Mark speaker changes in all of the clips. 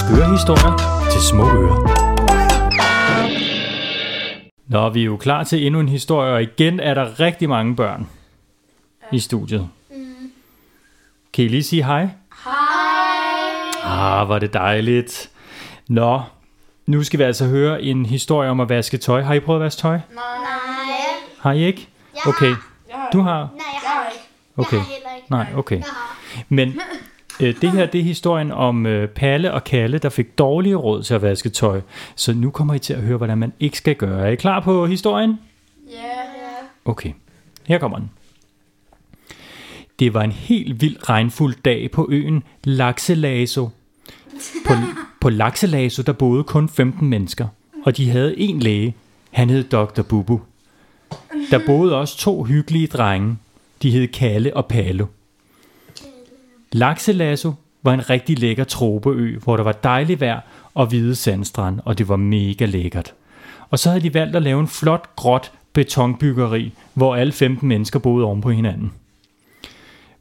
Speaker 1: Skøre historier til små ører. Nå, vi er jo klar til endnu en historie, og igen er der rigtig mange børn i studiet. Kan I lige sige hej?
Speaker 2: Hej.
Speaker 1: Ah, er det dejligt. Nå, nu skal vi altså høre en historie om at vaske tøj. Har I prøvet at vaske tøj?
Speaker 2: Nej.
Speaker 1: Har I ikke? Okay, du har.
Speaker 2: Nej, jeg har ikke.
Speaker 1: Okay. Nej, okay. Men det her, det er historien om øh, Palle og Kalle, der fik dårlige råd til at vaske tøj. Så nu kommer I til at høre, hvordan man ikke skal gøre. Er I klar på historien?
Speaker 2: Ja.
Speaker 1: Okay, her kommer den. Det var en helt vild regnfuld dag på øen Lakselaso. På, på Lakselaso, der boede kun 15 mennesker, og de havde en læge. Han hed Dr. Bubu. Der boede også to hyggelige drenge. De hed Kalle og Palo. Lakselasso var en rigtig lækker tropeø, hvor der var dejligt vejr og hvide sandstrand, og det var mega lækkert. Og så havde de valgt at lave en flot, gråt betonbyggeri, hvor alle 15 mennesker boede oven på hinanden.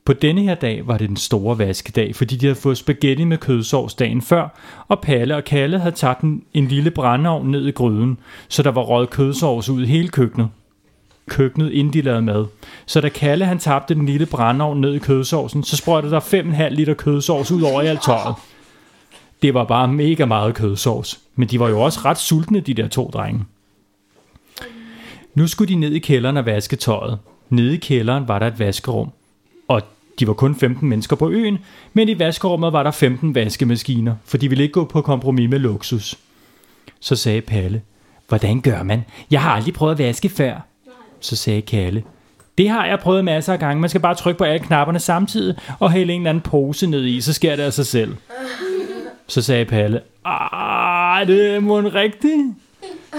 Speaker 1: På denne her dag var det den store vaskedag, fordi de havde fået spaghetti med kødsovs dagen før, og Palle og Kalle havde taget en, en lille brændeovn ned i gryden, så der var røget kødsovs ud i hele køkkenet. Køkkenet, inden de lavede mad. Så da Kalle han tabte den lille brændeovn ned i kødsovsen, så sprøjtede der 5,5 liter kødsovs ud over i alt tøjet. Det var bare mega meget kødsovs, men de var jo også ret sultne, de der to drenge. Nu skulle de ned i kælderen og vaske tøjet. Nede i kælderen var der et vaskerum, og de var kun 15 mennesker på øen, men i vaskerummet var der 15 vaskemaskiner, for de ville ikke gå på kompromis med luksus. Så sagde Palle, hvordan gør man? Jeg har aldrig prøvet at vaske før. Så sagde Kalle, det har jeg prøvet masser af gange. Man skal bare trykke på alle knapperne samtidig og hælde en eller anden pose ned i, så sker det af sig selv. Så sagde Palle, ah, det er må rigtigt.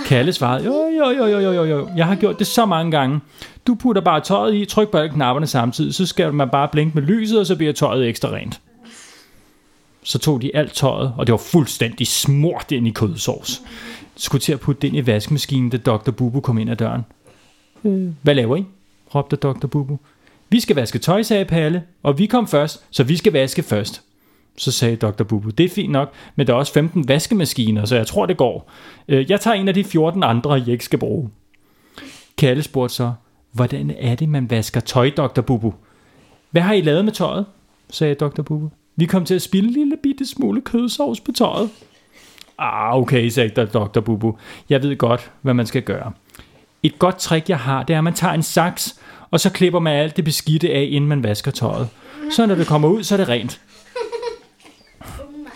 Speaker 1: Kalle svarede, jo, jo, jo, jo, jo, jo, jo, jeg har gjort det så mange gange. Du putter bare tøjet i, tryk på alle knapperne samtidig, så skal man bare blinke med lyset, og så bliver tøjet ekstra rent. Så tog de alt tøjet, og det var fuldstændig smurt ind i kødsovs. Skulle til at putte det ind i vaskemaskinen, da Dr. Bubu kom ind ad døren. Øh, hvad laver I? råbte Dr. Bubu. Vi skal vaske tøj, sagde Palle, og vi kom først, så vi skal vaske først. Så sagde Dr. Bubu, det er fint nok, men der er også 15 vaskemaskiner, så jeg tror, det går. Øh, jeg tager en af de 14 andre, I ikke skal bruge. Kalle spurgte så, hvordan er det, man vasker tøj, Dr. Bubu? Hvad har I lavet med tøjet? sagde Dr. Bubu. Vi kom til at spille en lille bitte smule kødsovs på tøjet. Ah, okay, sagde Dr. Bubu. Jeg ved godt, hvad man skal gøre. Et godt trick, jeg har, det er, at man tager en saks, og så klipper man alt det beskidte af, inden man vasker tøjet. Så når det kommer ud, så er det rent.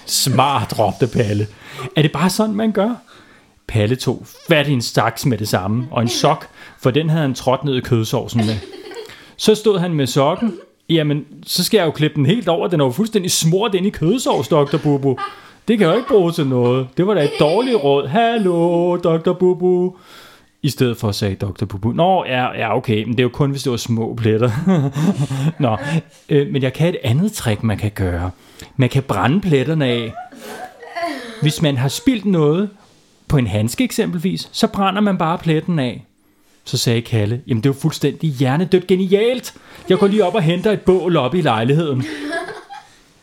Speaker 1: Smart, råbte Palle. Er det bare sådan, man gør? Palle tog fat i en saks med det samme, og en sok, for den havde han trådt ned i kødsovsen med. Så stod han med sokken. Jamen, så skal jeg jo klippe den helt over. Den er jo fuldstændig smurt ind i kødsovs, Dr. Bubu. Det kan jeg jo ikke bruge til noget. Det var da et dårligt råd. Hallo, Dr. Bubu. I stedet for sagde Dr. Bubu, Nå, ja, ja, okay, men det er jo kun, hvis det var små pletter. Nå, øh, men jeg kan et andet trick, man kan gøre. Man kan brænde pletterne af. Hvis man har spildt noget, på en handske eksempelvis, så brænder man bare pletten af. Så sagde Kalle, jamen det er jo fuldstændig hjernedødt genialt. Jeg går lige op og henter et bål op i lejligheden.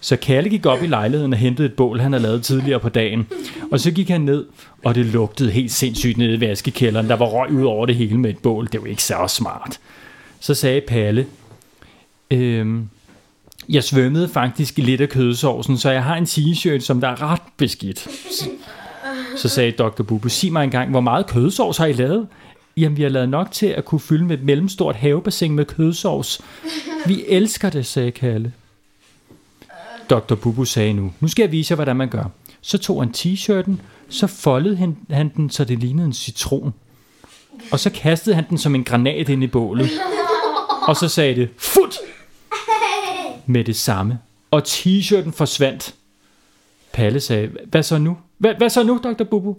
Speaker 1: Så Kalle gik op i lejligheden og hentede et bål, han havde lavet tidligere på dagen. Og så gik han ned, og det lugtede helt sindssygt nede i vaskekælderen. Der var røg ud over det hele med et bål. Det var ikke så smart. Så sagde Palle, øhm, jeg svømmede faktisk i lidt af kødsovsen, så jeg har en t-shirt, som der er ret beskidt. Så, så sagde Dr. Bubu, sig mig engang, hvor meget kødsovs har I lavet? Jamen, vi har lavet nok til at kunne fylde med et mellemstort havebassin med kødsovs. Vi elsker det, sagde Kalle. Dr. Bubu sagde nu, nu skal jeg vise jer, hvordan man gør. Så tog han t-shirten, så foldede han, han den, så det lignede en citron. Og så kastede han den som en granat ind i bålet. Og så sagde det, fut! Med det samme. Og t-shirten forsvandt. Palle sagde, hvad så nu? Hvad, hvad så nu, Dr. Bubu?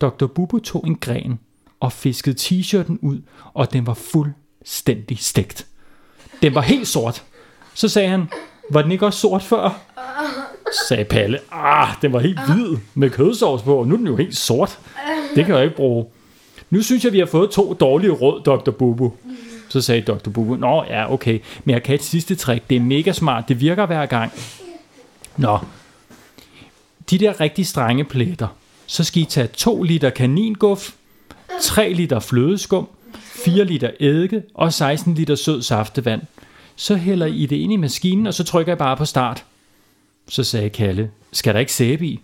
Speaker 1: Dr. Bubu tog en gren og fiskede t-shirten ud, og den var fuldstændig stegt. Den var helt sort. Så sagde han, var den ikke også sort før? Sagde Palle, ah, den var helt hvid med kødsovs på, og nu er den jo helt sort. Det kan jeg ikke bruge. Nu synes jeg, vi har fået to dårlige råd, Dr. Bubu. Så sagde Dr. Bubu, nå ja, okay, men jeg kan et sidste trick. Det er mega smart, det virker hver gang. Nå, de der rigtig strenge pletter, så skal I tage 2 liter kaninguf, 3 liter flødeskum, 4 liter eddike og 16 liter sød saftevand. Så hælder I det ind i maskinen, og så trykker I bare på start. Så sagde Kalle, skal der ikke sæbe i?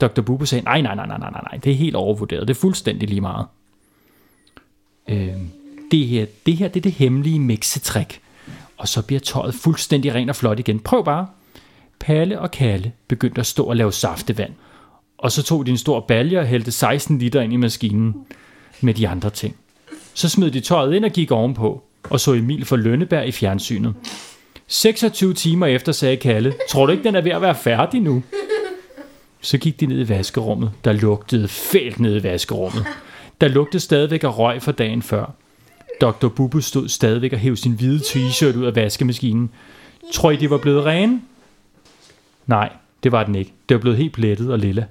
Speaker 1: Dr. Bubu sagde, nej, nej, nej, nej, nej, nej, det er helt overvurderet. Det er fuldstændig lige meget. Øh, det, her, det her, det er det hemmelige mixetrik. Og så bliver tøjet fuldstændig ren og flot igen. Prøv bare. Palle og Kalle begyndte at stå og lave saftevand. Og så tog de en stor balje og hældte 16 liter ind i maskinen med de andre ting. Så smed de tøjet ind og gik ovenpå, og så Emil for Lønneberg i fjernsynet. 26 timer efter sagde Kalle, tror du ikke, den er ved at være færdig nu? Så gik de ned i vaskerummet, der lugtede fælt ned i vaskerummet. Der lugtede stadigvæk af røg fra dagen før. Dr. Bubu stod stadigvæk og hævde sin hvide t-shirt ud af vaskemaskinen. Tror I, de var blevet rene? Nej, det var den ikke. Det var blevet helt plettet og lilla.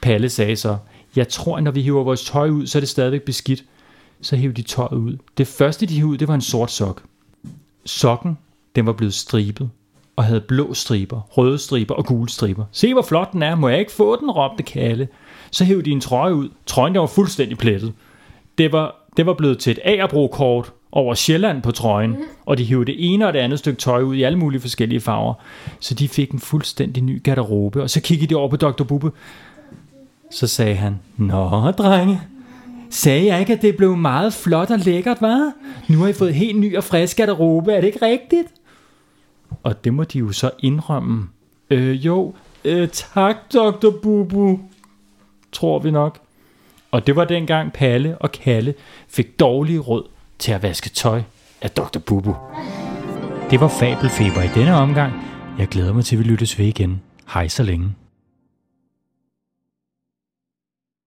Speaker 1: Palle sagde så, jeg tror, at når vi hiver vores tøj ud, så er det stadigvæk beskidt. Så hævde de tøjet ud. Det første, de hævde ud, det var en sort sok. Sokken, den var blevet stribet og havde blå striber, røde striber og gule striber. Se hvor flot den er, må jeg ikke få den, råbte Kalle. Så hævde de en trøje ud. Trøjen der var fuldstændig plettet. Det var, det var blevet til et agerbrokort over Sjælland på trøjen, og de hævde det ene og det andet stykke tøj ud i alle mulige forskellige farver. Så de fik en fuldstændig ny garderobe, og så kiggede de over på Dr. Bubbe. Så sagde han, Nå, drenge, sagde jeg ikke, at det blev meget flot og lækkert, var? Nu har I fået helt ny og frisk garderobe, er det ikke rigtigt? Og det må de jo så indrømme. Øh, jo, øh, tak, Dr. Bubu, tror vi nok. Og det var dengang Palle og Kalle fik dårlige råd til at vaske tøj af Dr. Bubu. Det var Fabelfeber i denne omgang. Jeg glæder mig til, at vi lyttes ved igen. Hej så længe.